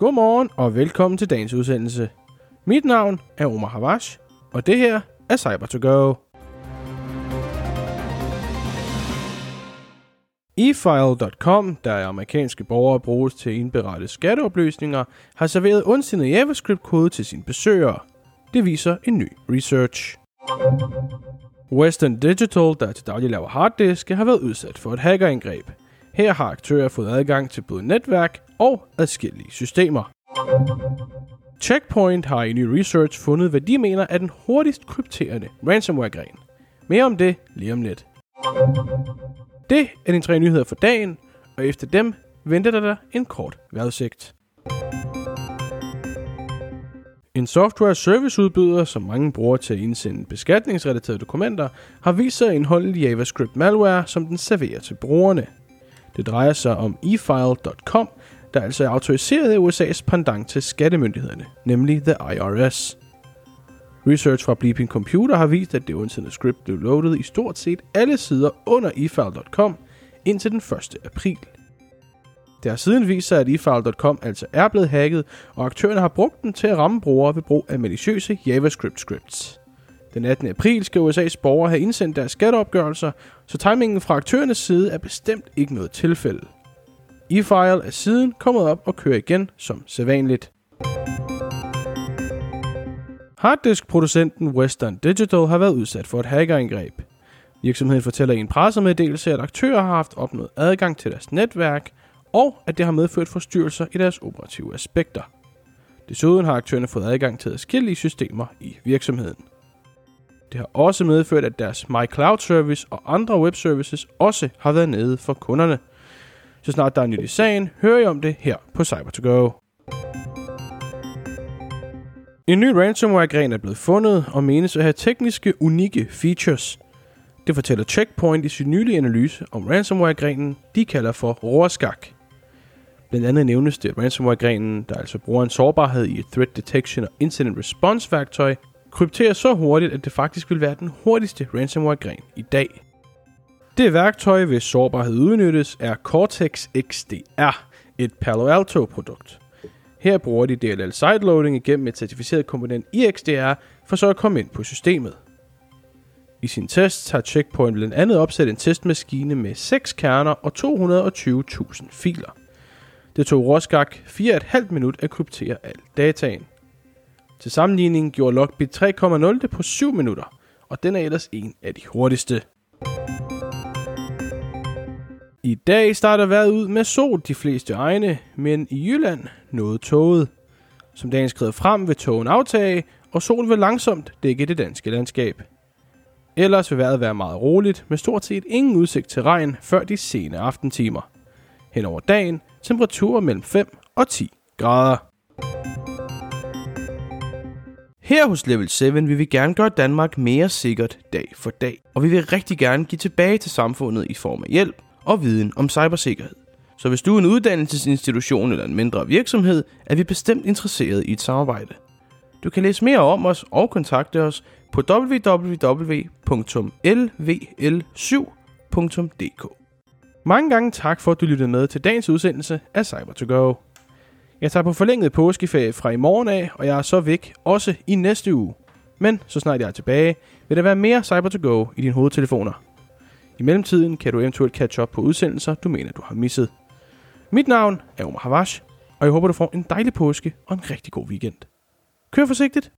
Godmorgen og velkommen til dagens udsendelse. Mit navn er Omar Havash, og det her er cyber to go eFile.com, der er amerikanske borgere bruges til at indberette skatteoplysninger, har serveret ondsindet JavaScript-kode til sine besøgere. Det viser en ny research. Western Digital, der til daglig laver harddiske, har været udsat for et hackerangreb. Her har aktører fået adgang til både netværk og adskillige systemer. Checkpoint har i ny research fundet, hvad de mener er den hurtigst krypterende ransomware-gren. Mere om det lige om lidt. Det er de tre nyheder for dagen, og efter dem venter der dig en kort vejrudsigt. En software serviceudbyder, som mange bruger til at indsende beskatningsrelaterede dokumenter, har vist sig at indeholde JavaScript malware, som den serverer til brugerne. Det drejer sig om efile.com, der altså er autoriseret af USA's pendant til skattemyndighederne, nemlig The IRS. Research fra Bleeping Computer har vist, at det undsendte script blev loadet i stort set alle sider under efile.com indtil den 1. april. Det har siden vist sig, at efile.com altså er blevet hacket, og aktørerne har brugt den til at ramme brugere ved brug af maliciøse JavaScript-scripts. Den 18. april skal USA's borgere have indsendt deres skatteopgørelser, så timingen fra aktørernes side er bestemt ikke noget tilfælde. E-file er siden kommet op og kører igen som sædvanligt. Harddisk-producenten Western Digital har været udsat for et hackerangreb. Virksomheden fortæller i en pressemeddelelse, at aktører har haft opnået adgang til deres netværk, og at det har medført forstyrrelser i deres operative aspekter. Desuden har aktørerne fået adgang til adskillige systemer i virksomheden. Det har også medført, at deres MyCloud Service og andre webservices også har været nede for kunderne. Så snart der er nyt i sagen, hører I om det her på Cyber2Go. En ny ransomware-gren er blevet fundet og menes at have tekniske, unikke features. Det fortæller Checkpoint i sin nylige analyse om ransomware-grenen, de kalder for Rorskak. Blandt andet nævnes det, at ransomware-grenen, der altså bruger en sårbarhed i et threat detection og incident response værktøj, krypterer så hurtigt, at det faktisk vil være den hurtigste ransomware-gren i dag. Det værktøj, hvis sårbarhed udnyttes, er Cortex XDR, et Palo Alto-produkt. Her bruger de DLL sideloading igennem et certificeret komponent i XDR, for så at komme ind på systemet. I sin test har Checkpoint blandt andet opsat en testmaskine med 6 kerner og 220.000 filer. Det tog Roskak 4,5 minut at kryptere al dataen. Til sammenligning gjorde Lockbit 3.0 det på 7 minutter, og den er ellers en af de hurtigste. I dag starter vejret ud med sol de fleste egne, men i Jylland noget tåget. Som dagen skrider frem vil tågen aftage, og solen vil langsomt dække det danske landskab. Ellers vil vejret være meget roligt, med stort set ingen udsigt til regn før de sene aftentimer. Hen over dagen temperaturer mellem 5 og 10 grader. Her hos Level 7 vil vi gerne gøre Danmark mere sikkert dag for dag, og vi vil rigtig gerne give tilbage til samfundet i form af hjælp og viden om cybersikkerhed. Så hvis du er en uddannelsesinstitution eller en mindre virksomhed, er vi bestemt interesseret i et samarbejde. Du kan læse mere om os og kontakte os på www.lvl7.dk. Mange gange tak for, at du lyttede med til dagens udsendelse af cyber to go jeg tager på forlænget påskeferie fra i morgen af, og jeg er så væk også i næste uge. Men så snart jeg er tilbage, vil der være mere cyber to go i dine hovedtelefoner. I mellemtiden kan du eventuelt catch up på udsendelser, du mener, du har misset. Mit navn er Omar Havash, og jeg håber, du får en dejlig påske og en rigtig god weekend. Kør forsigtigt!